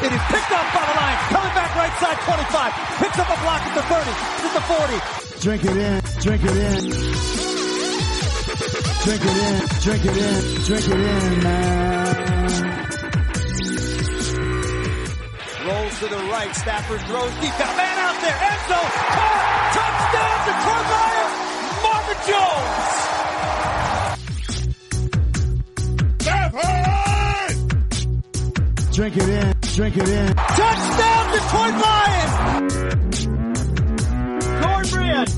It is picked up by the line. Coming back right side 25. Picks up a block at the 30. At the 40. Drink it in, drink it in. Drink it in, drink it in, drink it in, man. Rolls to the right. Stafford throws deep. Got man out there. Enzo. Caught. Touchdown to Marvin Jones. Drink it in, drink it in. Touchdown Detroit Lions. Cornbread.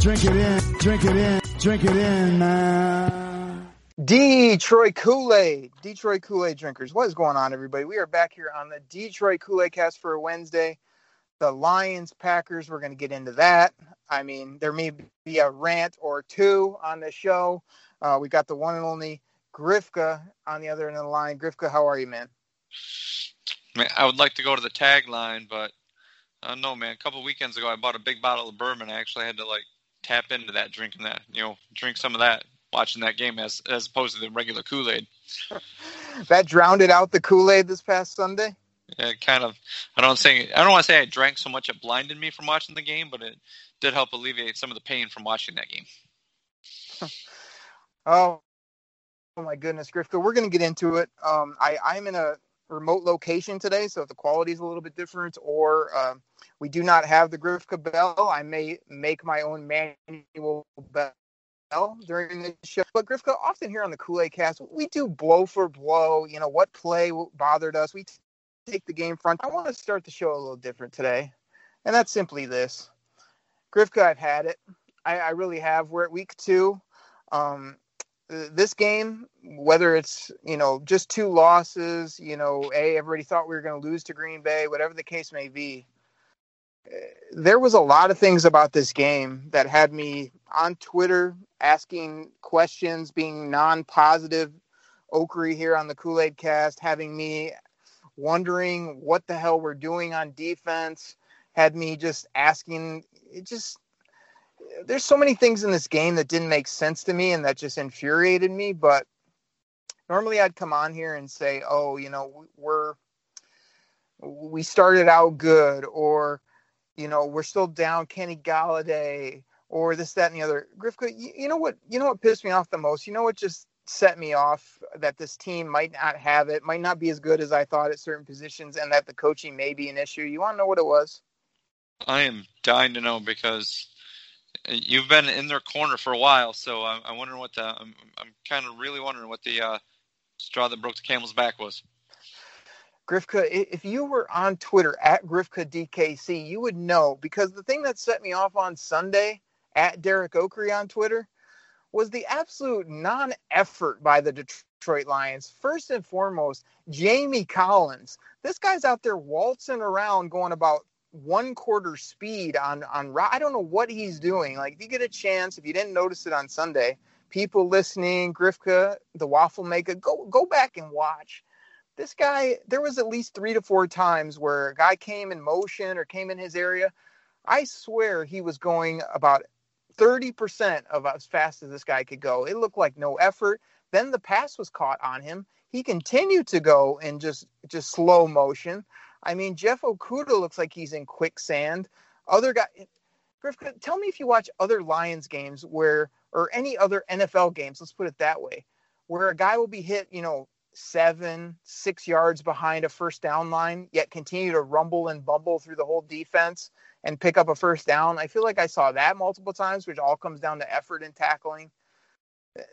Drink it in, drink it in, drink it in, man. Detroit Kool-Aid, Detroit Kool-Aid drinkers. What is going on, everybody? We are back here on the Detroit Kool-Aid cast for a Wednesday. The Lions, Packers, we're going to get into that. I mean, there may be a rant or two on the show. Uh, we got the one and only Grifka on the other end of the line. Grifka, how are you, man? Man, I would like to go to the tagline, but I don't know, man. A couple weekends ago, I bought a big bottle of bourbon. I actually had to like tap into that, drinking that, you know, drink some of that, watching that game as as opposed to the regular Kool Aid. That drowned it out the Kool-Aid this past Sunday. Yeah, kind of. I don't say I don't want to say I drank so much it blinded me from watching the game, but it did help alleviate some of the pain from watching that game. Oh, oh my goodness, Grifka, we're going to get into it. Um, I, I'm in a remote location today, so if the quality is a little bit different, or uh, we do not have the Grifka bell, I may make my own manual bell during the show. But Grifka, often here on the Kool Aid Cast, we do blow for blow. You know what play bothered us? We take the game front. I want to start the show a little different today, and that's simply this. Grifka, I've had it. I, I really have. We're at week two. Um, this game, whether it's you know just two losses, you know, a everybody thought we were going to lose to Green Bay, whatever the case may be. There was a lot of things about this game that had me on Twitter asking questions, being non-positive. Okrie here on the Kool Aid Cast, having me wondering what the hell we're doing on defense, had me just asking. It just there's so many things in this game that didn't make sense to me and that just infuriated me. But normally I'd come on here and say, oh, you know, we're, we started out good, or, you know, we're still down Kenny Golladay, or this, that, and the other. Grifka, you, you know what, you know what pissed me off the most? You know what just set me off that this team might not have it, might not be as good as I thought at certain positions, and that the coaching may be an issue. You want to know what it was? I am dying to know because you've been in their corner for a while, so I'm, I'm wondering what the I'm, I'm kind of really wondering what the uh, straw that broke the camel's back was. Grifka, if you were on Twitter at Grifka DKC, you would know because the thing that set me off on Sunday at Derek Okrie on Twitter was the absolute non-effort by the Detroit Lions. First and foremost, Jamie Collins. This guy's out there waltzing around going about one quarter speed on on I don't know what he's doing. Like if you get a chance, if you didn't notice it on Sunday, people listening, Grifka, the waffle maker, go go back and watch. This guy, there was at least three to four times where a guy came in motion or came in his area. I swear he was going about 30% of as fast as this guy could go. It looked like no effort. Then the pass was caught on him. He continued to go in just just slow motion. I mean, Jeff Okudah looks like he's in quicksand. Other guy, Griff, tell me if you watch other Lions games where, or any other NFL games, let's put it that way, where a guy will be hit, you know, seven, six yards behind a first down line, yet continue to rumble and bumble through the whole defense and pick up a first down. I feel like I saw that multiple times, which all comes down to effort and tackling.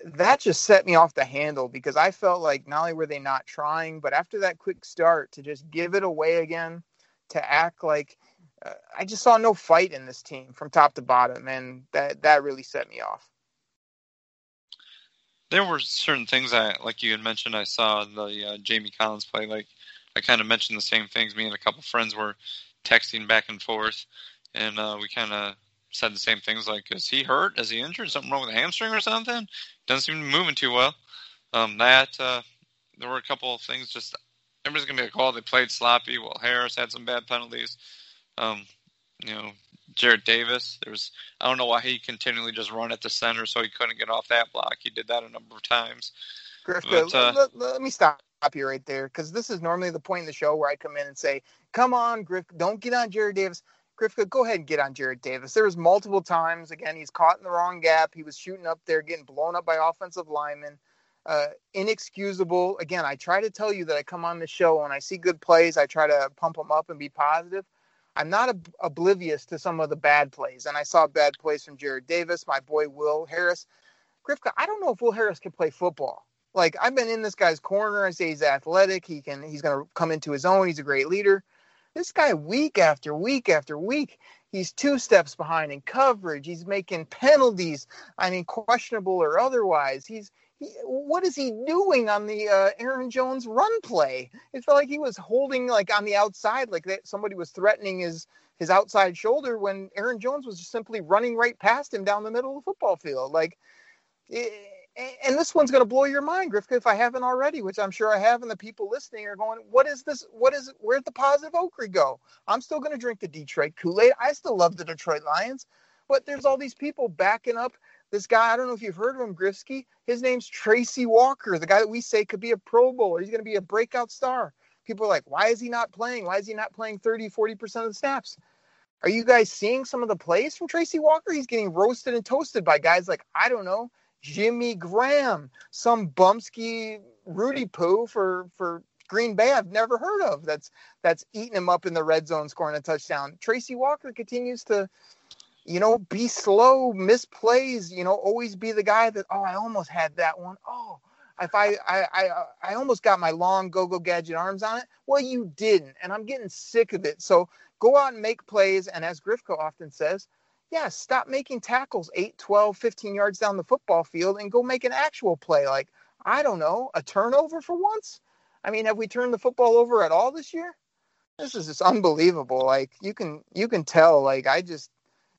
that just set me off the handle because I felt like not only were they not trying, but after that quick start to just give it away again, to act like uh, I just saw no fight in this team from top to bottom, and that that really set me off. There were certain things I, like you had mentioned, I saw the uh, Jamie Collins play. Like I kind of mentioned the same things. Me and a couple friends were texting back and forth, and uh, we kind of said the same things. Like, is he hurt? Is he injured? Something wrong with the hamstring or something? Doesn't seem to be moving too well. Um, that uh, there were a couple of things. Just everybody's gonna be like, oh, they played sloppy. Well, Harris had some bad penalties. Um, you know, Jarrad Davis. There's I don't know why he continually just run at the center, so he couldn't get off that block. He did that a number of times. Griff, but, uh, let, let, me stop you right there because this is normally the point in the show where I come in and say, "Come on, Griff, don't get on Jarrad Davis." Griffith, go ahead and get on Jarrad Davis. There was multiple times. Again, he's caught in the wrong gap. He was shooting up there, getting blown up by offensive linemen. Uh, inexcusable. Again, I try to tell you that I come on the show and I see good plays. I try to pump them up and be positive. I'm not ob- oblivious to some of the bad plays, and I saw bad plays from Jarrad Davis, my boy Will Harris. Grifka, I don't know if Will Harris can play football. Like I've been in this guy's corner. I say he's athletic. He can. He's going to come into his own. He's a great leader. This guy, week after week after week, he's two steps behind in coverage. He's making penalties. I mean, questionable or otherwise. He's he, what is he doing on the uh, Aaron Jones run play? It felt like he was holding like on the outside, like that somebody was threatening his his outside shoulder when Aaron Jones was just simply running right past him down the middle of the football field. Like, it, and this one's going to blow your mind, Grifka, if I haven't already, which I'm sure I have, and the people listening are going, "What is this? What is? Where'd the positive Okrie go?" I'm still going to drink the Detroit Kool-Aid. I still love the Detroit Lions, but there's all these people backing up this guy. I don't know if you've heard of him, Grifsky. His name's Tracy Walker, the guy that we say could be a Pro Bowler. He's going to be a breakout star. People are like, "Why is he not playing? Why is he not playing 30, 40 percent of the snaps?" Are you guys seeing some of the plays from Tracy Walker? He's getting roasted and toasted by guys like I don't know Jimmy Graham, some bumsky Rudy Poo for for Green Bay I've never heard of. That's that's eating him up in the red zone, scoring a touchdown. Tracy Walker continues to, you know, be slow, miss plays. You know, always be the guy that oh I almost had that one. Oh, if I I I, I almost got my long go go gadget arms on it. Well, you didn't, and I'm getting sick of it. So go out and make plays. And as Grifko often says, yeah, stop making tackles 8, 12, 15 yards down the football field and go make an actual play. Like, I don't know, a turnover for once? I mean, have we turned the football over at all this year? This is just unbelievable. Like you can you can tell like I just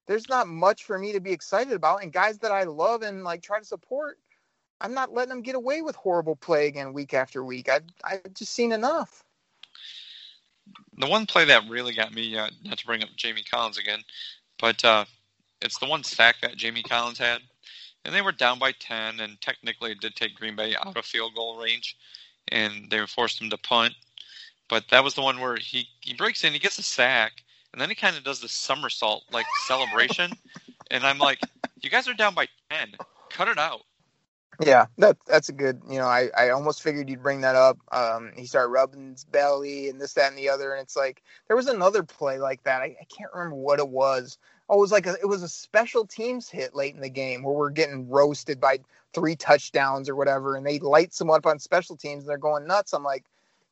there's not much for me to be excited about and guys that I love and like try to support, I'm not letting them get away with horrible play again week after week. I I've just seen enough. The one play that really got me, uh, not to bring up Jamie Collins again, but uh, it's the one sack that Jamie Collins had, and they were down by ten, and technically it did take Green Bay out of field goal range, and they forced him to punt. But that was the one where he he breaks in, he gets a sack, and then he kind of does the somersault like celebration, and I'm like, you guys are down by ten, cut it out. Yeah, that that's a good. You know, I, I almost figured you'd bring that up. Um, he started rubbing his belly and this, that, and the other, and it's like there was another play like that. I, I can't remember what it was, oh, it was like a, it was a special teams hit late in the game where we're getting roasted by three touchdowns or whatever, and they light someone up on special teams and they're going nuts. I'm like,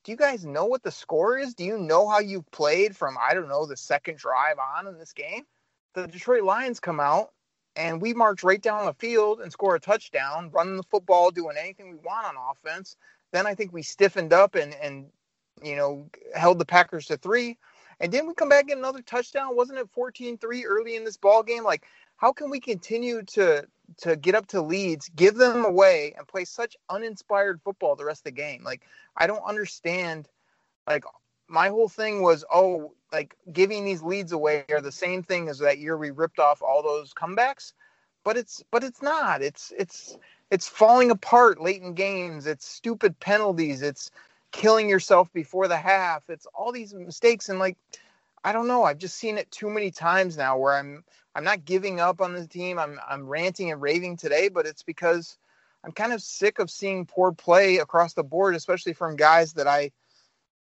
do you guys know what the score is? Do you know how you played from I don't know the second drive on in this game? The Detroit Lions come out and we march right down the field and score a touchdown, running the football, doing anything we want on offense. Then I think we stiffened up and and you know held the Packers to three. And didn't we come back get another touchdown? Wasn't it 14-3 early in this ball game? Like, how can we continue to to get up to leads, give them away, and play such uninspired football the rest of the game? Like, I don't understand. Like, my whole thing was, oh, like giving these leads away are the same thing as that year we ripped off all those comebacks, but it's but it's not. It's it's it's falling apart late in games. It's stupid penalties. It's killing yourself before the half. It's all these mistakes and like I don't know. I've just seen it too many times now where I'm I'm not giving up on the team. I'm I'm ranting and raving today, but it's because I'm kind of sick of seeing poor play across the board, especially from guys that I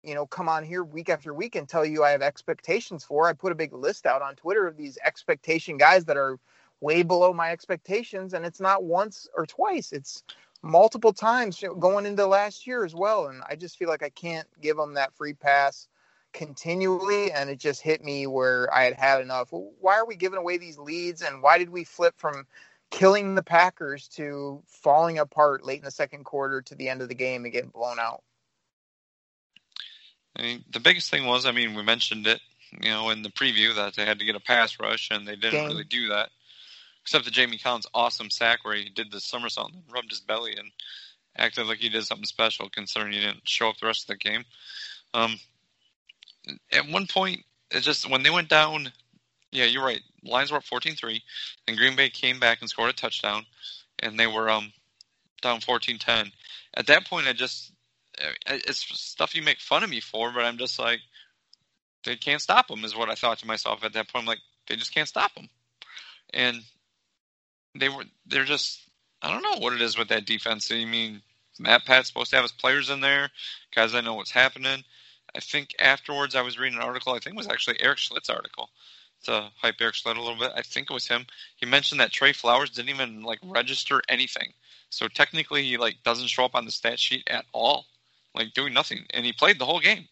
you know come on here week after week and tell you I have expectations for. I put a big list out on Twitter of these expectation guys that are way below my expectations. And it's not once or twice; it's multiple times going into last year as well. And I just feel like I can't give them that free pass continually and it just hit me where I had had enough. Why are we giving away these leads and why did we flip from killing the Packers to falling apart late in the second quarter to the end of the game and getting blown out? I mean, the biggest thing was, I mean, we mentioned it, you know, in the preview that they had to get a pass rush and they didn't game. really do that. Except the Jamie Collins awesome sack where he did the somersault and rubbed his belly and acted like he did something special considering he didn't show up the rest of the game. Um, at one point, it just when they went down, yeah, you're right. Lions were up 14-3, and Green Bay came back and scored a touchdown, and they were um down 14-10. At that point, I just it's stuff you make fun of me for, but I'm just like they can't stop them is what I thought to myself at that point. I'm like they just can't stop them, and they were they're just I don't know what it is with that defense. I mean, Matt Pat's supposed to have his players in there, guys. I know what's happening. I think afterwards I was reading an article. I think it was actually Erik Schlitt's article to hype Erik Schlitt a little bit. I think it was him. He mentioned that Trey Flowers didn't even like register anything. So technically he like doesn't show up on the stat sheet at all, like doing nothing. And he played the whole game.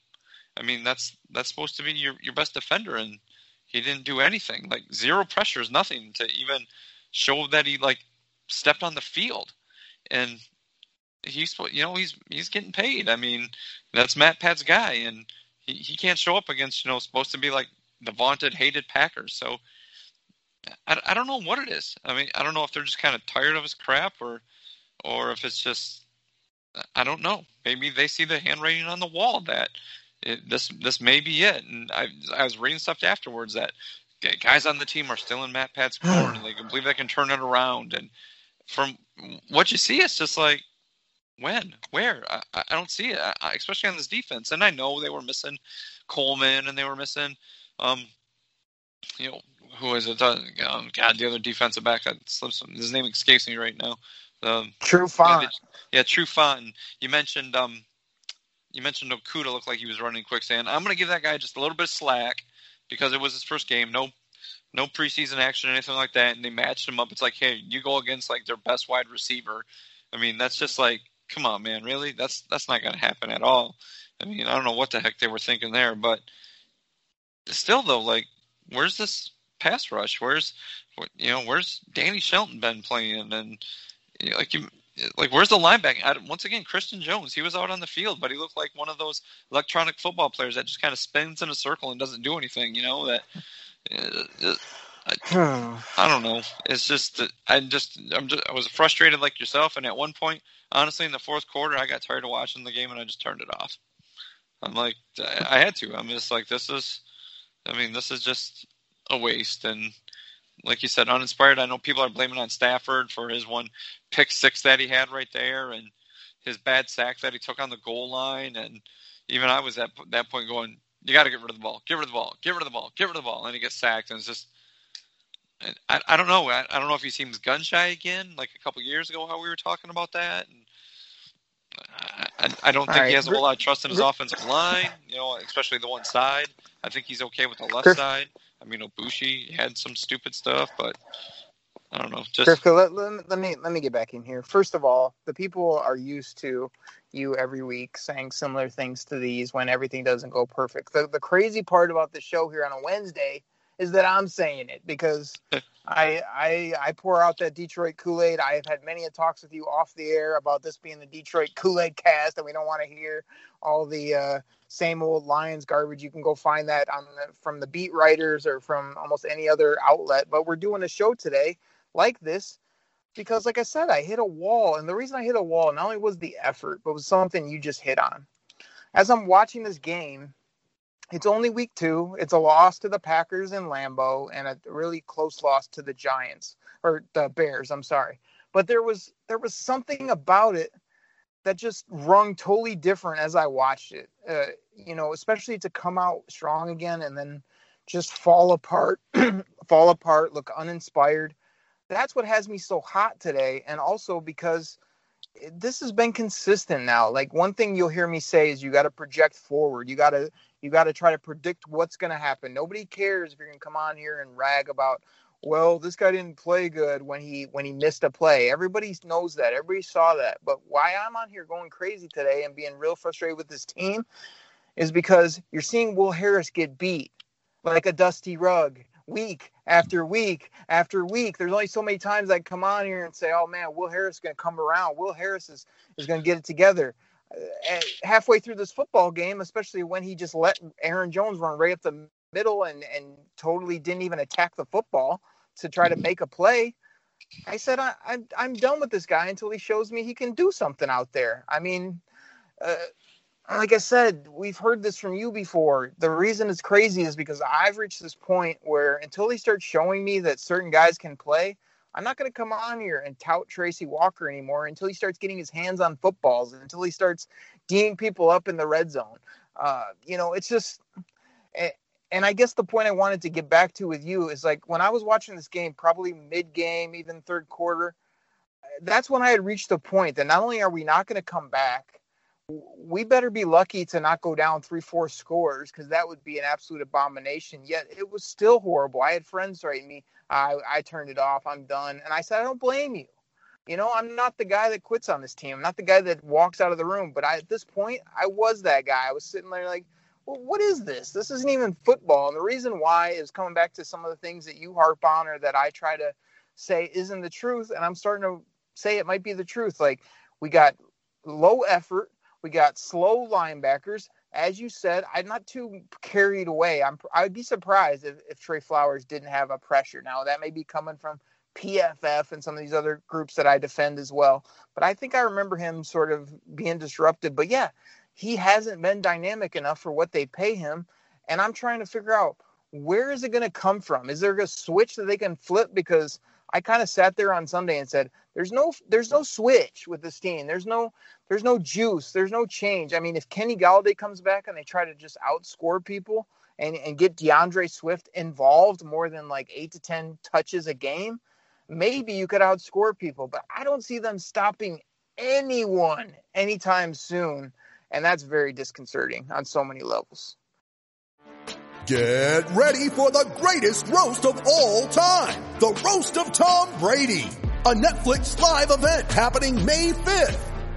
I mean that's that's supposed to be your your best defender, and he didn't do anything. Like zero pressures, nothing to even show that he like stepped on the field. And he's you know he's he's getting paid. I mean, that's Matt Pat's guy, and he, he can't show up against you know supposed to be like the vaunted hated Packers. So I, I don't know what it is. I mean, I don't know if they're just kind of tired of his crap or or if it's just I don't know. Maybe they see the handwriting on the wall that it, this this may be it. And I I was reading stuff afterwards that guys on the team are still in Matt Pat's corner and they can believe they can turn it around. And from what you see, it's just like when? Where? I, I don't see it, I, especially on this defense. And I know they were missing Coleman and they were missing, um, you know, who is it? Um, God, the other defensive back. that slips. His name escapes me right now. Um, Trufant. Yeah, yeah, Trufant. You mentioned um, you mentioned Okudah looked like he was running quicksand. I'm going to give that guy just a little bit of slack because it was his first game. No, no preseason action or anything like that, and they matched him up. It's like, hey, you go against like their best wide receiver. I mean, that's just like come on, man, really? That's that's not going to happen at all. I mean, I don't know what the heck they were thinking there, but still, though, like, where's this pass rush? Where's you know, where's Danny Shelton been playing? And like you. Like where's the linebacker? Once again, Christian Jones. He was out on the field, but he looked like one of those electronic football players that just kind of spins in a circle and doesn't do anything. You know that. Uh, I, I, don't know. It's just that I just I'm just I was frustrated like yourself, and at one point honestly, in the fourth quarter, I got tired of watching the game and I just turned it off. I'm like, I had to. I'm just like, this is, I mean, this is just a waste. And like you said, uninspired. I know people are blaming on Stafford for his one pick six that he had right there and his bad sack that he took on the goal line. And even I was at that point going, you got to get rid of the ball, get rid of the ball, get rid of the ball, get rid of the ball. And he gets sacked. And it's just, I, I don't know. I, I don't know if he seems gun shy again, like a couple years ago, how we were talking about that. And I, I don't think right. he has a whole lot of trust in his offensive line, you know, especially the one side. I think he's okay with the left side. I mean, Ibushi had some stupid stuff, but I don't know. Just let, let, let me let me get back in here. First of all, the people are used to you every week saying similar things to these when everything doesn't go perfect. The the crazy part about the show here on a Wednesday is that I'm saying it because I I I pour out that Detroit Kool Aid. I have had many a talks with you off the air about this being the Detroit Kool Aid cast, and we don't want to hear all the uh, same old Lions garbage. You can go find that on the, from the beat writers or from almost any other outlet. But we're doing a show today like this because, like I said, I hit a wall, and the reason I hit a wall not only was the effort, but was something you just hit on. As I'm watching this game, it's only week two. It's a loss to the Packers in Lambeau and a really close loss to the Giants or the Bears. I'm sorry, but there was there was something about it that just rung totally different as I watched it. Uh, you know, especially to come out strong again and then just fall apart, fall apart, look uninspired. That's what has me so hot today, and also because this has been consistent now. Like one thing you'll hear me say is you got to project forward. You got to you got to try to predict what's going to happen. Nobody cares if you're going to come on here and rag about well, this guy didn't play good when he when he missed a play. Everybody knows that. Everybody saw that. But why I'm on here going crazy today and being real frustrated with this team is because you're seeing Will Harris get beat like a dusty rug week after week after week. There's only so many times I come on here and say, "Oh man, Will Harris is going to come around. Will Harris is is going to get it together." Uh, halfway through this football game, especially when he just let Aaron Jones run right up the middle and and totally didn't even attack the football to try to make a play. I said I, I'm I'm done with this guy until he shows me he can do something out there. I mean, uh, like I said, we've heard this from you before. The reason it's crazy is because I've reached this point where until he starts showing me that certain guys can play, I'm not going to come on here and tout Tracy Walker anymore until he starts getting his hands on footballs, until he starts D'ing people up in the red zone. Uh, you know, it's just, and I guess the point I wanted to get back to with you is like when I was watching this game, probably mid game, even third quarter, that's when I had reached the point that not only are we not going to come back, we better be lucky to not go down three, four scores because that would be an absolute abomination. Yet it was still horrible. I had friends write me, I, I turned it off, I'm done. And I said, I don't blame you. You know, I'm not the guy that quits on this team. I'm not the guy that walks out of the room. But I, at this point, I was that guy. I was sitting there like, well, what is this? This isn't even football. And the reason why is coming back to some of the things that you harp on or that I try to say isn't the truth. And I'm starting to say it might be the truth. Like we got low effort, we got slow linebackers. As you said, I'm not too carried away. I'm I'd be surprised if, if Trey Flowers didn't have a pressure. Now that may be coming from PFF and some of these other groups that I defend as well. But I think I remember him sort of being disrupted. But yeah, he hasn't been dynamic enough for what they pay him. And I'm trying to figure out where is it going to come from? Is there a switch that they can flip? Because I kind of sat there on Sunday and said, "There's no, there's no switch with this team. There's no, there's no juice. There's no change. I mean, if Kenny Golladay comes back and they try to just outscore people and and get DeAndre Swift involved more than like eight to ten touches a game, maybe you could outscore people. But I don't see them stopping anyone anytime soon and that's very disconcerting on so many levels. Get ready for the greatest roast of all time. The roast of Tom Brady. A Netflix live event happening May 5th.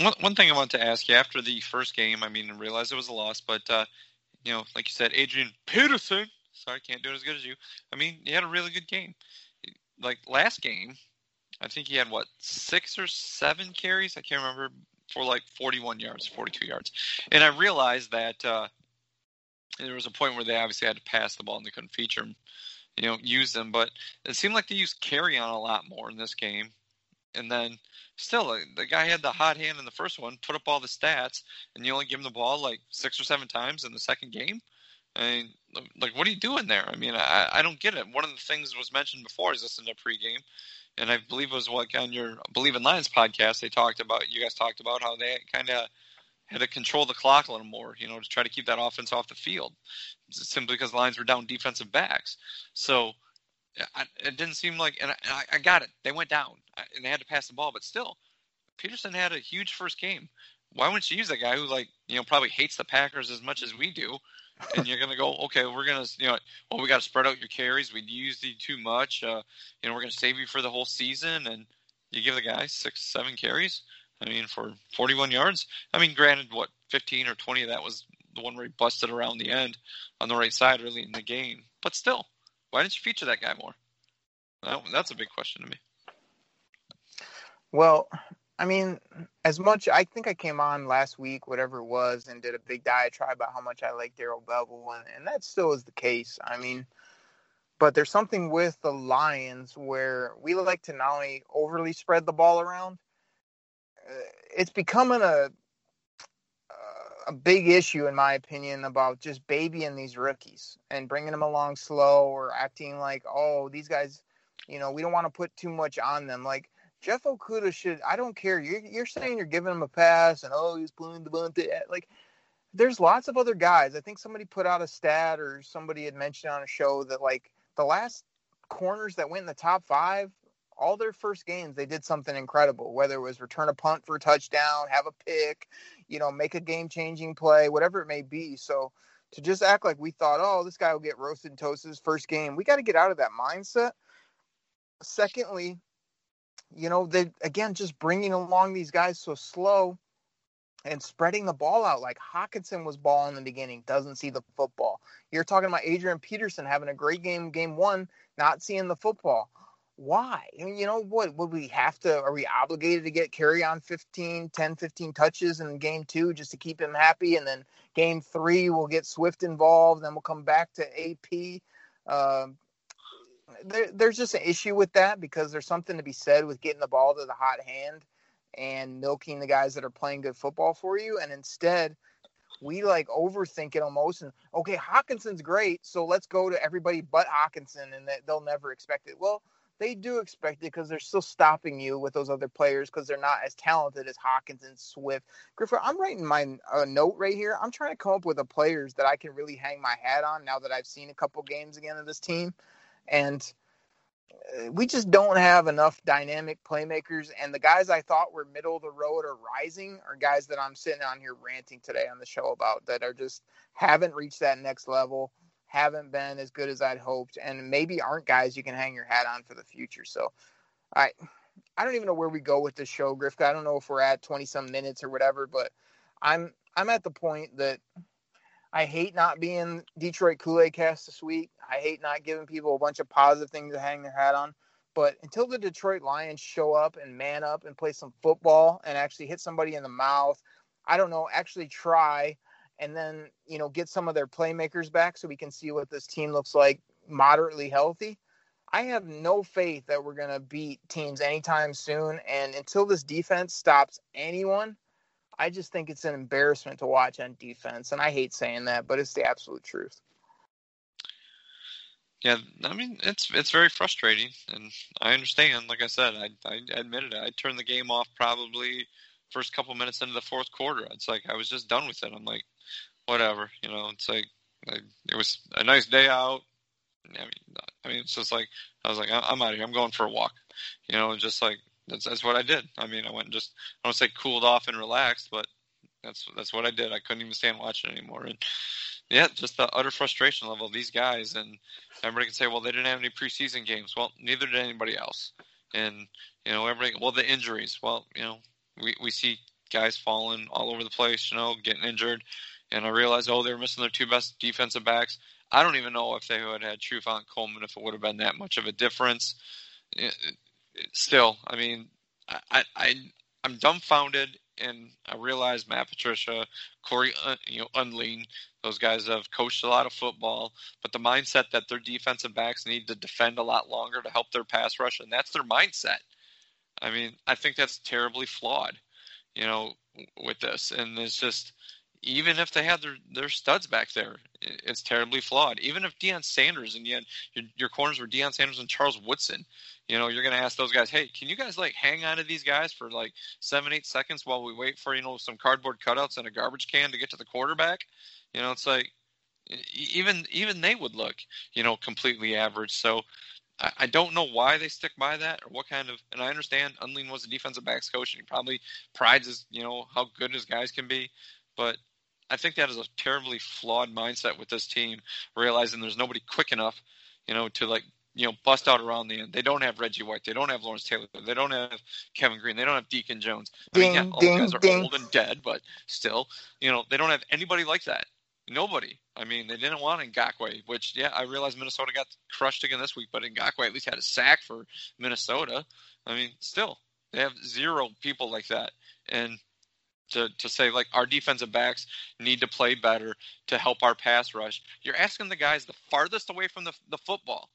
One, one thing I want to ask you after the first game, I mean, I realized it was a loss, but, uh, you know, like you said, Adrian Peterson, sorry, can't do it as good as you. I mean, he had a really good game. Like last game, I think he had, what, six or seven carries? I can't remember, for like 41 yards, 42 yards. And I realized that uh, there was a point where they obviously had to pass the ball and they couldn't feature him, you know, use them. But it seemed like they used Kerryon a lot more in this game. And then still, the guy had the hot hand in the first one, put up all the stats, and you only give him the ball like six or seven times in the second game. I mean, like, what are you doing there? I mean, I, I don't get it. One of the things was mentioned before is this in to pregame, and I believe it was like on your Believe in Lions podcast, they talked about, you guys talked about how they kind of had to control the clock a little more, you know, to try to keep that offense off the field, simply because the Lions were down defensive backs. So I, it didn't seem like, and I, I, got it. They went down and they had to pass the ball, but still, Peterson had a huge first game. Why wouldn't you use that guy who, like, you know, probably hates the Packers as much as we do? And you're gonna go, okay, we're gonna, you know, well, we got to spread out your carries. We used you too much. Uh, you know, we're gonna save you for the whole season, and you give the guy six, seven carries. I mean, for 41 yards. I mean, granted, what 15 or 20 of that was the one where he busted around the end on the right side early in the game, but still why didn't you feature that guy more? That, that's a big question to me. Well, I mean, as much I think I came on last week, whatever it was, and did a big diatribe about how much I like Darrell Bevell, and, and that still is the case. I mean, but there's something with the Lions where we like to not only overly spread the ball around, uh, it's becoming a a big issue in my opinion about just babying these rookies and bringing them along slow or acting like oh these guys you know we don't want to put too much on them. Like Jeff Okudah should I don't care. You're, you're saying you're giving him a pass and oh he's pulling the bunt. Eh, like there's lots of other guys. I think somebody put out a stat or somebody had mentioned on a show that like the last corners that went in the top five all their first games they did something incredible whether it was return a punt for a touchdown have a pick you know make a game changing play whatever it may be. So to just act like we thought oh this guy will get roasted and his first game we got to get out of that mindset. Secondly you know they again just bringing along these guys so slow and spreading the ball out like Hockenson was ball in the beginning, doesn't see the football. You're talking about Adrian Peterson having a great game, game one, not seeing the football why? I mean, you know what? Would we have to? Are we obligated to get Kerryon 15, 10, 15 touches in game two just to keep him happy? And then game three, we'll get Swift involved. Then we'll come back to AP. Um, there, there's just an issue with that because there's something to be said with getting the ball to the hot hand and milking the guys that are playing good football for you. And instead, we like overthink it almost. And okay, Hockenson's great, so let's go to everybody but Hockenson, and they'll never expect it. Well, they do expect it because they're still stopping you with those other players because they're not as talented as Hawkins and Swift. Griffith, I'm writing my uh, note right here. I'm trying to come up with the players that I can really hang my hat on now that I've seen a couple games again of this team, and uh, we just don't have enough dynamic playmakers. And the guys I thought were middle of the road or rising are guys that I'm sitting on here ranting today on the show about that are just haven't reached that next level haven't been as good as I'd hoped, and maybe aren't guys you can hang your hat on for the future. So, I I don't even know where we go with this show, Griff. I don't know if we're at twenty some minutes or whatever, but I'm I'm at the point that I hate not being Detroit Kool Aid cast this week. I hate not giving people a bunch of positive things to hang their hat on. But until the Detroit Lions show up and man up and play some football and actually hit somebody in the mouth, I don't know, actually try and then you know get some of their playmakers back so we can see what this team looks like moderately healthy. I have no faith that we're going to beat teams anytime soon. And until this defense stops anyone, I just think it's an embarrassment to watch on defense. And I hate saying that, but it's the absolute truth. Yeah, I mean it's it's very frustrating, and I understand. Like I said, I I admitted it. I turned the game off probably first couple minutes into the fourth quarter. It's like I was just done with it. I'm like, whatever, you know. It's like, like it was a nice day out. I mean, I mean, it's just like I was like, I'm out of here. I'm going for a walk, you know. Just like that's that's what I did. I mean, I went and just I don't say cooled off and relaxed, but that's that's what I did. I couldn't even stand watching anymore. And yeah, just the utter frustration level of these guys. And everybody can say, well, they didn't have any preseason games. Well, neither did anybody else. And you know, everybody. Well, the injuries. Well, you know, we we see guys falling all over the place. You know, getting injured and I realized, oh, they were missing their two best defensive backs. I don't even know if they would have had Trufant Coleman if it would have been that much of a difference. Still, I mean, I, I I'm dumbfounded, and I realize Matt Patricia, Cory, uh, you know, Undlin, those guys have coached a lot of football, but the mindset that their defensive backs need to defend a lot longer to help their pass rush, and that's their mindset. I mean, I think that's terribly flawed, you know, with this, and it's just even if they had their, their studs back there, it's terribly flawed. Even if Deion Sanders and yet your, your corners were Deion Sanders and Charles Woodson, you know, you're going to ask those guys, hey, can you guys like hang on to these guys for like seven, eight seconds while we wait for, you know, some cardboard cutouts and a garbage can to get to the quarterback? You know, it's like even even they would look, you know, completely average. So I, I don't know why they stick by that or what kind of. And I understand Undlin was a defensive backs coach and he probably prides his, you know, how good his guys can be. But I think that is a terribly flawed mindset with this team, realizing there's nobody quick enough, you know, to like you know bust out around the end. They don't have Reggie White. They don't have Lawrence Taylor. They don't have Kevin Greene. They don't have Deacon Jones. I ding, mean, yeah, all ding, guys are ding. old and dead, but still, you know, they don't have anybody like that. Nobody. I mean, they didn't want Ngakoue, which yeah, I realize Minnesota got crushed again this week, but Ngakoue at least had a sack for Minnesota. I mean, still, They have zero people like that, and to to say like our defensive backs need to play better to help our pass rush. You're asking the guys the farthest away from the the football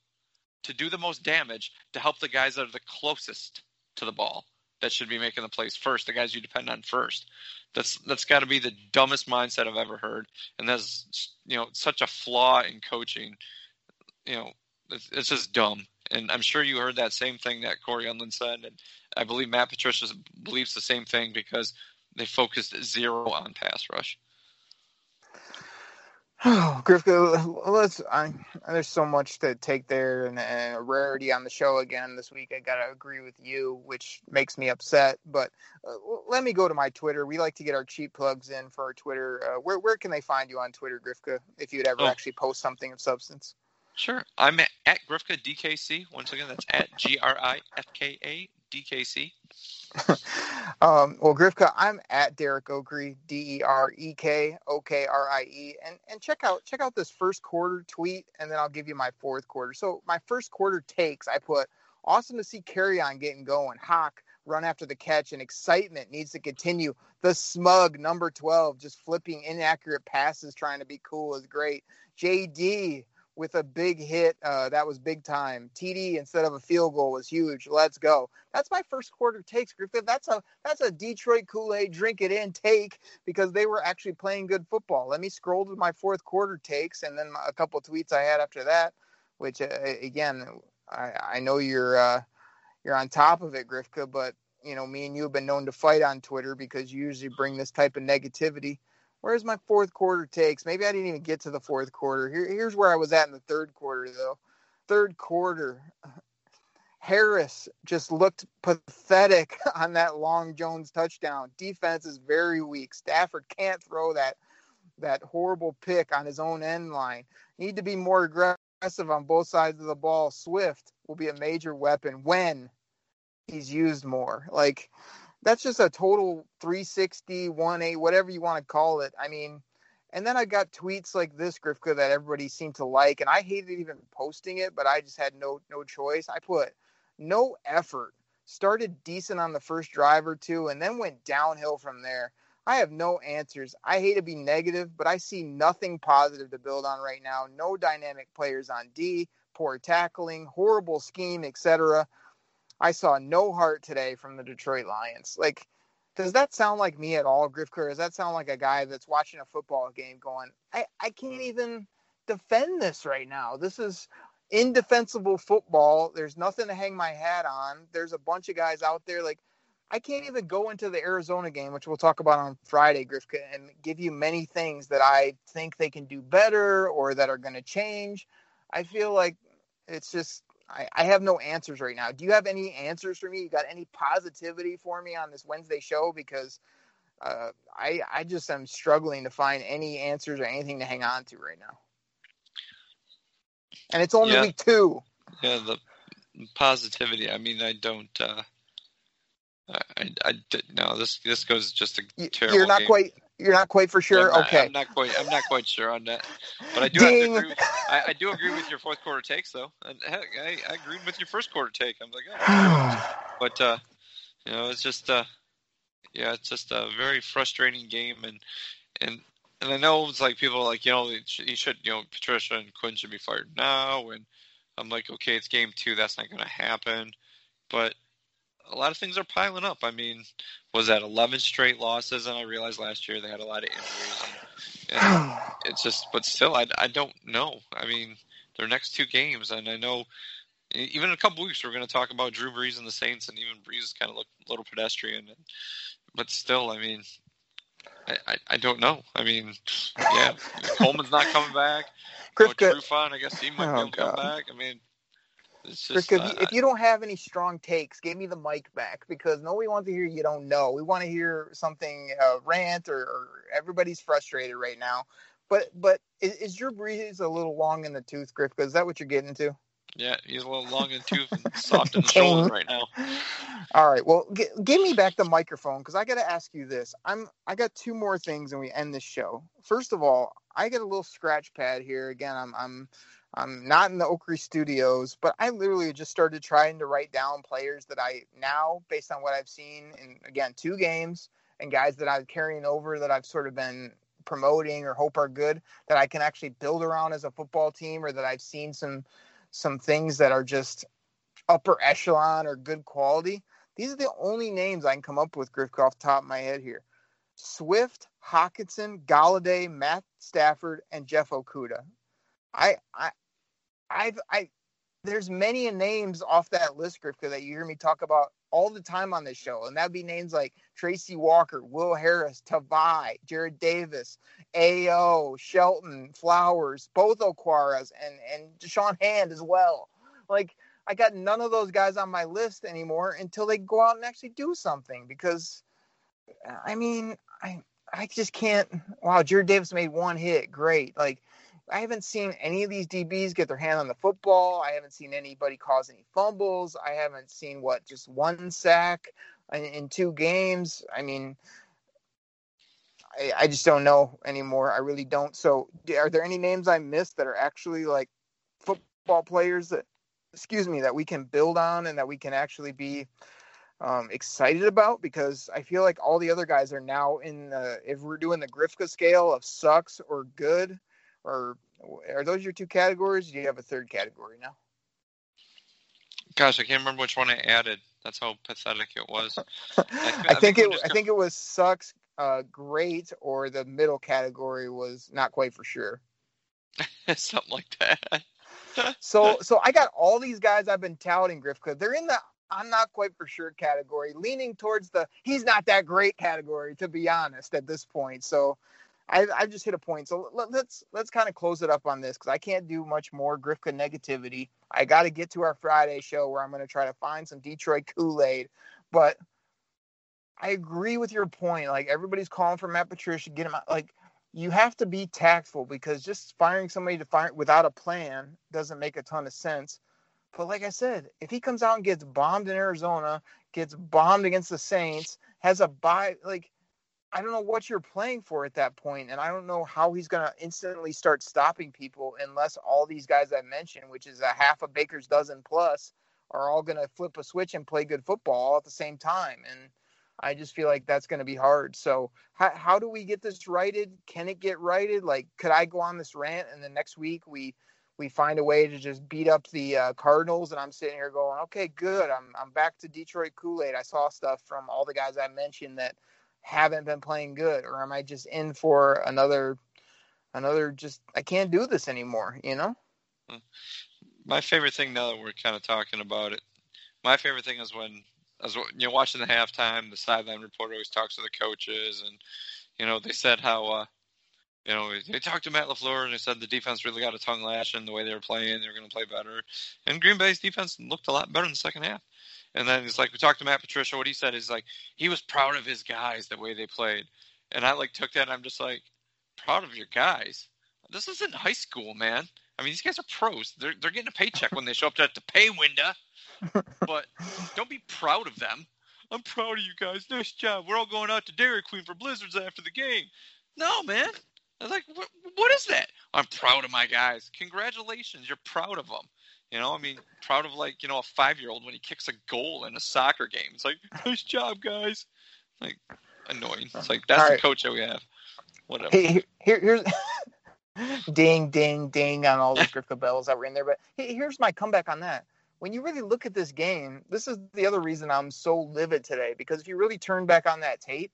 to do the most damage to help the guys that are the closest to the ball that should be making the plays first, the guys you depend on first. That's that's got to be the dumbest mindset I've ever heard, and that's you know such a flaw in coaching. You know, it's, it's just dumb. And I'm sure you heard that same thing that Cory Undlin said, and I believe Matt Patricia believes the same thing because they focused zero on pass rush. Oh, Grifka, let's. I, there's so much to take there, and, and, a rarity on the show again this week. I gotta agree with you, which makes me upset. But uh, let me go to my Twitter. We like to get our cheap plugs in for our Twitter. Uh, where where can they find you on Twitter, Grifka? If you'd ever oh. actually post something of substance. Sure, I'm at, at Grifka DKC. Once again, that's at G R I F K A D K C. um, well, Grifka, I'm at Derek Okrie, D E R E K O K R I E, and and check out check out this first quarter tweet, and then I'll give you my fourth quarter. So my first quarter takes, I put awesome to see Kerryon getting going. Hawk run after the catch, and excitement needs to continue. The smug number twelve just flipping inaccurate passes, trying to be cool is great. JD with a big hit. Uh, that was big time. TD instead of a field goal was huge. Let's go. That's my first quarter takes, Griffith. That's a that's a Detroit Kool Aid drink it in take because they were actually playing good football. Let me scroll to my fourth quarter takes and then a couple tweets I had after that, which uh, again I, I know you're uh, you're on top of it, Grifka, but you know me and you have been known to fight on Twitter because you usually bring this type of negativity. Where's my fourth quarter takes? Maybe I didn't even get to the fourth quarter. Here, here's where I was at in the third quarter, though. Third quarter, Harris just looked pathetic on that long Jones touchdown. Defense is very weak. Stafford can't throw that that horrible pick on his own end line. Need to be more aggressive on both sides of the ball. Swift will be a major weapon when he's used more. Like that's just a total 360, 1A, whatever you want to call it. I mean, and then I got tweets like this, Grifka, that everybody seemed to like, and I hated even posting it, but I just had no no choice. I put no effort, started decent on the first drive or two, and then went downhill from there. I have no answers. I hate to be negative, but I see nothing positive to build on right now. No dynamic players on D, poor tackling, horrible scheme, etc. I saw no heart today from the Detroit Lions. Like, does that sound like me at all, Grifker? Does that sound like a guy that's watching a football game going, I, I can't even defend this right now. This is indefensible football. There's nothing to hang my hat on. There's a bunch of guys out there like I can't even go into the Arizona game, which we'll talk about on Friday, Grifka, and give you many things that I think they can do better or that are going to change. I feel like it's just I, I have no answers right now. Do you have any answers for me? You got any positivity for me on this Wednesday show? Because uh, I I just am struggling to find any answers or anything to hang on to right now. And it's only yeah. week two. Yeah, the positivity. I mean, I don't. Uh, I, I, I no. This this goes just a terrible. You're not game. quite you're not quite for sure. I'm not, okay, I'm not quite. I'm not quite sure on that, but I do have to agree. With, I, I, do agree with your fourth quarter takes, though. And heck, I, I agreed with your first quarter take. I'm like, oh. but uh, you know, it's just uh, yeah, it's just a very frustrating game, and and and I know it's like people are like, you know, he should, you know, Patricia and Quinn should be fired now, and I'm like, okay, it's game two, that's not going to happen, but a lot of things are piling up. I mean, was that 11 straight losses? And I realized last year they had a lot of injuries. And, and it's just, but still, I, I don't know. I mean, their next two games, and I know even in a couple weeks we're going to talk about Drew Brees and the Saints, and even Brees is kind of looked a little pedestrian. And, but still, I mean, I, I, I don't know. I mean, yeah, Coleman's not coming back. Chris, you know, Trufant, I guess he might oh, be able to come back. I mean, just, if, you, if you don't have any strong takes, give me the mic back because nobody wants to hear you don't know. We want to hear something uh, rant or, or, everybody's frustrated right now. But but is, is Drew Brees a little long in the tooth, Griff? Because is that what you're getting to? Yeah, he's a little long in the tooth and soft in the shoulder right now. All right, well, g- give me back the microphone because I got to ask you this. I'm I got two more things and we end this show. First of all, I get a little scratch pad here. Again, I'm I'm I'm not in the Okrie studios, but I literally just started trying to write down players that I now, based on what I've seen in again two games, and guys that I'm carrying over that I've sort of been promoting or hope are good that I can actually build around as a football team, or that I've seen some some things that are just upper echelon or good quality. These are the only names I can come up with, Griff, off top of my head here. Swift, Hockenson, Golladay, Matt Stafford, and Jeff Okudah. I I I've I there's many names off that list, Grifka, that you hear me talk about all the time on this show. And that'd be names like Tracy Walker, Will Harris, Tavai, Jarrad Davis, AO, Shelton, Flowers, both Okwaras, and, and Da'Shawn Hand as well. Like I got none of those guys on my list anymore until they go out and actually do something because I mean, I I just can't wow, Jarrad Davis made one hit. Great. Like I haven't seen any of these DBs get their hand on the football. I haven't seen anybody cause any fumbles. I haven't seen what just one sack in, in two games. I mean, I, I, just don't know anymore. I really don't. So, are there any names I missed that are actually like football players that, excuse me, that we can build on and that we can actually be um, excited about? Because I feel like all the other guys are now in the, if we're doing the Grifka scale of sucks or good or are those your two categories? do you have a third category now? Gosh, I can't remember which one I added. That's how pathetic it was. I, I, I, think, it. I think it was sucks, uh, great, or the middle category was not quite for sure. Something like that. so, so I got all these guys I've been touting, Griff, because they're in the I'm not quite for sure category, leaning towards the he's not that great category, to be honest, at this point. So I, I just hit a point. So let, us let's, let's kind of close it up on this because I can't do much more Grifka negativity. I got to get to our Friday show where I'm going to try to find some Detroit Kool Aid. But I agree with your point. Like everybody's calling for Matt Patricia, get him out. Like you have to be tactful because just firing somebody to fire without a plan doesn't make a ton of sense. But like I said, if he comes out and gets bombed in Arizona, gets bombed against the Saints, has a buy like I don't know what you're playing for at that point, and I don't know how he's going to instantly start stopping people unless all these guys I mentioned, which is a half a baker's dozen plus, are all going to flip a switch and play good football at the same time. And I just feel like that's going to be hard. So how how do we get this righted? Can it get righted? Like, could I go on this rant and the next week we we find a way to just beat up the uh, Cardinals, and I'm sitting here going, okay, good. I'm I'm back to Detroit Kool Aid. I saw stuff from all the guys I mentioned that haven't been playing good or am I just in for another another just I can't do this anymore, you know? My favorite thing now that we're kind of talking about it, my favorite thing is when as you know watching the halftime, the sideline reporter always talks to the coaches and you know, they said how uh you know, they talked to Matt LaFleur and they said the defense really got a tongue lashing the way they were playing. They were going to play better. And Green Bay's defense looked a lot better in the second half. And then it's like we talked to Matt Patricia. What he said is like he was proud of his guys the way they played, and I like took that. and I'm just like proud of your guys. This isn't high school, man. I mean, these guys are pros. They're they're getting a paycheck when they show up to the pay window. but don't be proud of them. I'm proud of you guys. Nice job. We're all going out to Dairy Queen for blizzards after the game. No, man. I was like, what, what is that? I'm proud of my guys. Congratulations. You're proud of them. You know, I mean, proud of like you know a five year old when he kicks a goal in a soccer game. It's like, nice job, guys. Like annoying. It's like that's All the coach that we have. Whatever. Hey, here, here's ding, ding, ding on all those Grifka bells that were in there. But hey, here's my comeback on that. When you really look at this game, this is the other reason I'm so livid today. Because if you really turn back on that tape,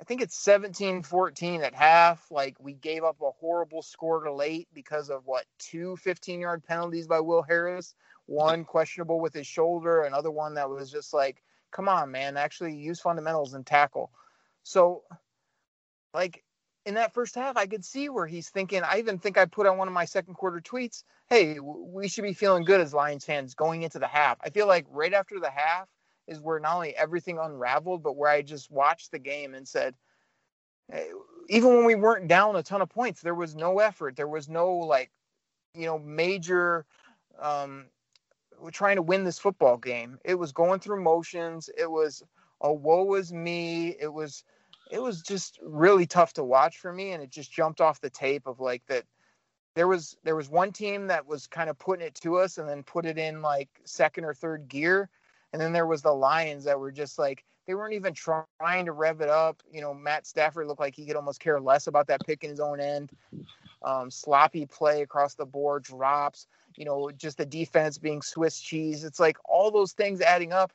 I think it's 17 14 at half. Like we gave up a horrible score late because of what two 15 yard penalties by Will Harris, one questionable with his shoulder, another one that was just like, come on, man, actually use fundamentals and tackle. So, like in that first half, I could see where he's thinking. I even think I put on one of my second quarter tweets, hey, we should be feeling good as Lions fans going into the half. I feel like right after the half, is where not only everything unraveled, but where I just watched the game and said, even when we weren't down a ton of points, there was no effort. There was no like, you know, major um, trying to win this football game. It was going through motions. It was a woe is me. It was it was just really tough to watch for me, and it just jumped off the tape of like that. there was there was one team that was kind of putting it to us and then put it in like second or third gear, and then there was the Lions that were just like they weren't even trying to rev it up. You know, Matt Stafford looked like he could almost care less about that pick in his own end. Um, sloppy play across the board, drops. You know, just the defense being Swiss cheese. It's like all those things adding up,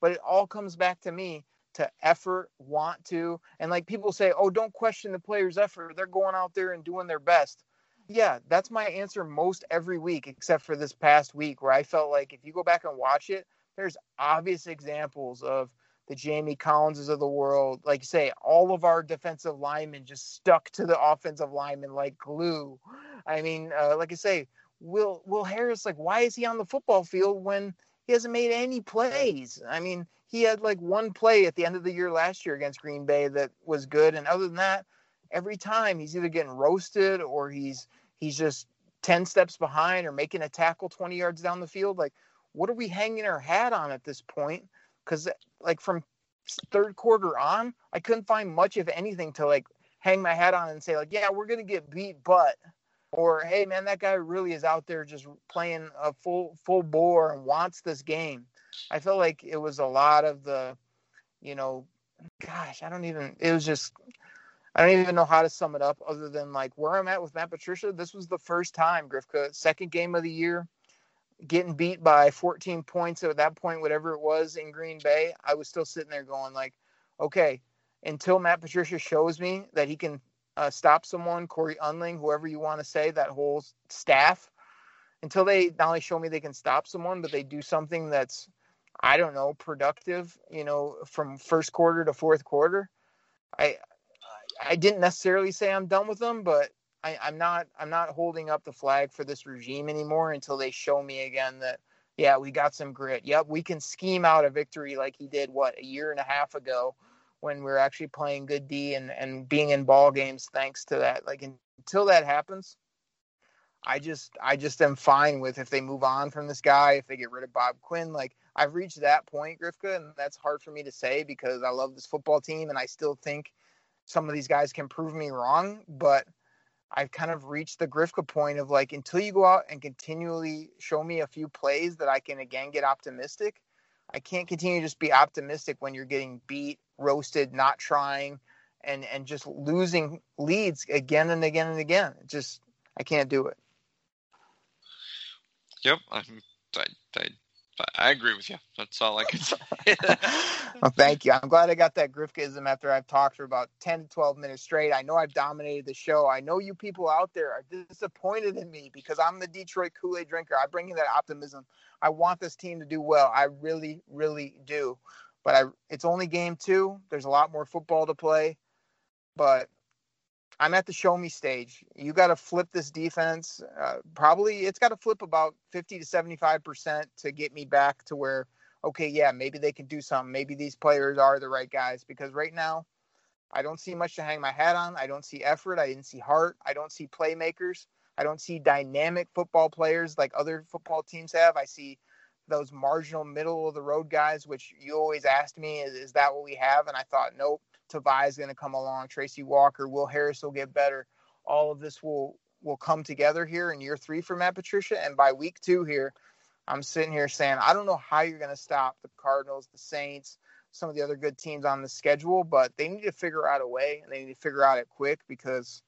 but it all comes back to me to effort, want to, and like people say, oh, don't question the players' effort. They're going out there and doing their best. Yeah, that's my answer most every week, except for this past week where I felt like if you go back and watch it, there's obvious examples of the Jamie Collinses of the world. Like say, all of our defensive linemen just stuck to the offensive linemen like glue. I mean, uh, like I say, Will Will Harris, like, why is he on the football field when he hasn't made any plays? I mean, he had like one play at the end of the year last year against Green Bay that was good, and other than that, every time he's either getting roasted or he's he's just ten steps behind or making a tackle twenty yards down the field. Like, what are we hanging our hat on at this point? Because like from third quarter on, I couldn't find much of anything to like hang my hat on and say like, yeah, we're gonna get beat, but or hey man, that guy really is out there just playing a full full bore and wants this game. I felt like it was a lot of the, you know, gosh, I don't even. It was just, I don't even know how to sum it up other than like where I'm at with Matt Patricia. This was the first time Grifka second game of the year, getting beat by 14 points at that point, whatever it was in Green Bay. I was still sitting there going like, okay, until Matt Patricia shows me that he can uh, stop someone, Cory Undlin, whoever you want to say, that whole staff. Until they not only show me they can stop someone, but they do something that's I don't know, productive, you know, from first quarter to fourth quarter. I I didn't necessarily say I'm done with them, but I, I'm not I'm not holding up the flag for this regime anymore until they show me again that yeah, we got some grit. Yep, we can scheme out a victory like he did what a year and a half ago when we're actually playing good D and, and being in ball games thanks to that. Like until that happens, I just I just am fine with if they move on from this guy, if they get rid of Bob Quinn, like I've reached that point, Grifka, and that's hard for me to say because I love this football team and I still think some of these guys can prove me wrong. But I've kind of reached the Grifka point of like until you go out and continually show me a few plays that I can again get optimistic. I can't continue to just be optimistic when you're getting beat, roasted, not trying, and and just losing leads again and again and again. Just I can't do it. Yep, I, I, I I agree with you. That's all I can say. well, thank you. I'm glad I got that Grifkism after I've talked for about 10 to 12 minutes straight. I know I've dominated the show. I know you people out there are disappointed in me because I'm the Detroit Kool Aid drinker. I bring you that optimism. I want this team to do well. I really, really do. But I, it's only game two. There's a lot more football to play. But I'm at the show me stage. You got to flip this defense. Uh, probably it's got to flip about 50 to 75% to get me back to where, okay, yeah, maybe they can do something. Maybe these players are the right guys because right now, I don't see much to hang my hat on. I don't see effort. I didn't see heart. I don't see playmakers. I don't see dynamic football players like other football teams have. I see those marginal middle of the road guys, which you always asked me, is, is that what we have? And I thought, nope Tavai is going to come along, Tracy Walker, Will Harris will get better. All of this will will come together here in year three for Matt Patricia, and by week two here, I'm sitting here saying I don't know how you're going to stop the Cardinals, the Saints, some of the other good teams on the schedule, but they need to figure out a way, and they need to figure out it quick because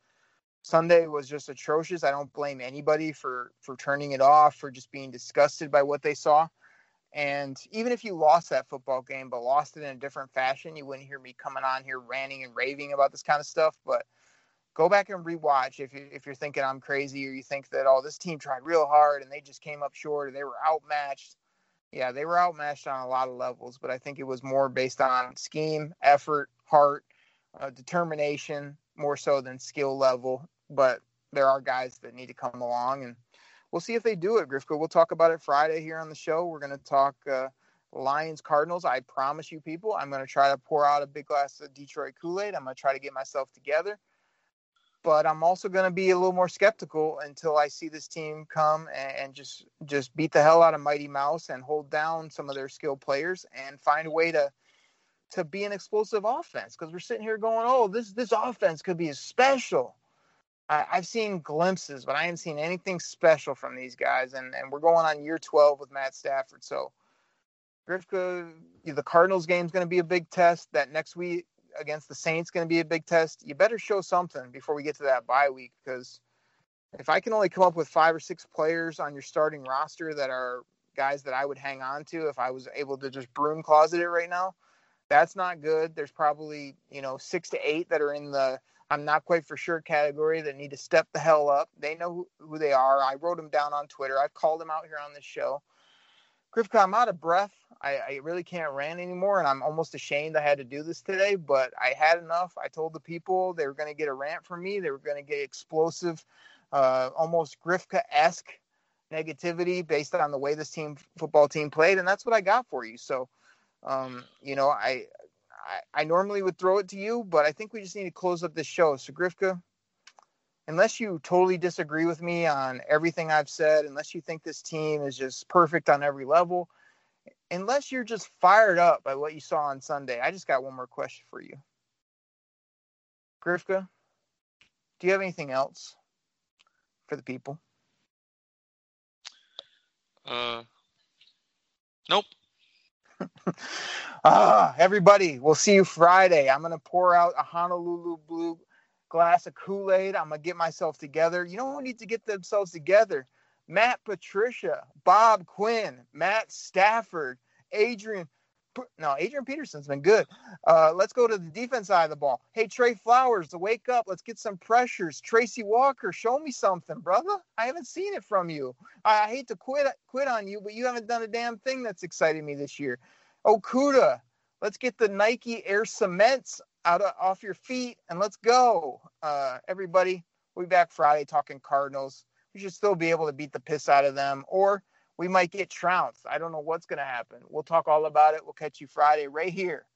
Sunday was just atrocious. I don't blame anybody for for turning it off, for just being disgusted by what they saw. And even if you lost that football game, but lost it in a different fashion, you wouldn't hear me coming on here ranting and raving about this kind of stuff. But go back and rewatch if you if you're thinking I'm crazy or you think that oh this team tried real hard and they just came up short or they were outmatched. Yeah, they were outmatched on a lot of levels, but I think it was more based on scheme, effort, heart, uh, determination, more so than skill level. But there are guys that need to come along and we'll see if they do it, Grifka. We'll talk about it Friday here on the show. We're going to talk uh, Lions Cardinals. I promise you, people, I'm going to try to pour out a big glass of Detroit Kool Aid. I'm going to try to get myself together. But I'm also going to be a little more skeptical until I see this team come and, and just just beat the hell out of Mighty Mouse and hold down some of their skilled players and find a way to to be an explosive offense. Because we're sitting here going, "Oh, this this offense could be special." I, I've seen glimpses, but I haven't seen anything special from these guys. And and we're going on year 12 with Matt Stafford. So Grifka, the Cardinals game is going to be a big test. That next week against the Saints going to be a big test. You better show something before we get to that bye week because if I can only come up with five or six players on your starting roster that are guys that I would hang on to if I was able to just broom closet it right now, that's not good. There's probably, you know, six to eight that are in the I'm not quite for sure category that need to step the hell up. They know who, who they are. I wrote them down on Twitter. I've called them out here on this show. Grifka, I'm out of breath. I, I, really can't rant anymore, and I'm almost ashamed I had to do this today, but I had enough. I told the people they were going to get a rant from me. They were going to get explosive, uh, almost Grifka esque negativity based on the way this team football team played, and that's what I got for you. So, um, you know, I, I I normally would throw it to you, but I think we just need to close up this show. So, Grifka, unless you totally disagree with me on everything I've said, unless you think this team is just perfect on every level, unless you're just fired up by what you saw on Sunday, I just got one more question for you. Grifka, do you have anything else for the people? Uh, nope. ah, everybody, we'll see you Friday. I'm going to pour out a Honolulu Blue glass of Kool Aid. I'm going to get myself together. You know who needs to get themselves together? Matt Patricia, Bob Quinn, Matt Stafford, Adrian. No, Adrian Peterson's been good. Uh, let's go to the defense side of the ball. Hey, Trey Flowers, to wake up. Let's get some pressures. Tracy Walker, show me something, brother. I haven't seen it from you. I, I hate to quit quit on you, but you haven't done a damn thing that's excited me this year. Okudah, let's get the Nike Air Cements out of, off your feet and let's go. Uh, everybody, we'll be back Friday talking Cardinals. We should still be able to beat the piss out of them, or we might get trounced. I don't know what's going to happen. We'll talk all about it. We'll catch you Friday right here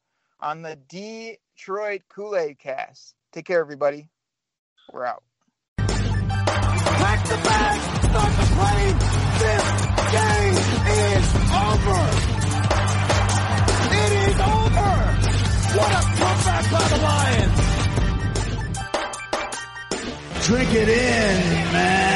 on the Detroit Kool Aid Cast. Take care, everybody. We're out. Pack the bag, start the plane. This game is over. It is over. What a comeback by the Lions. Drink it in, man.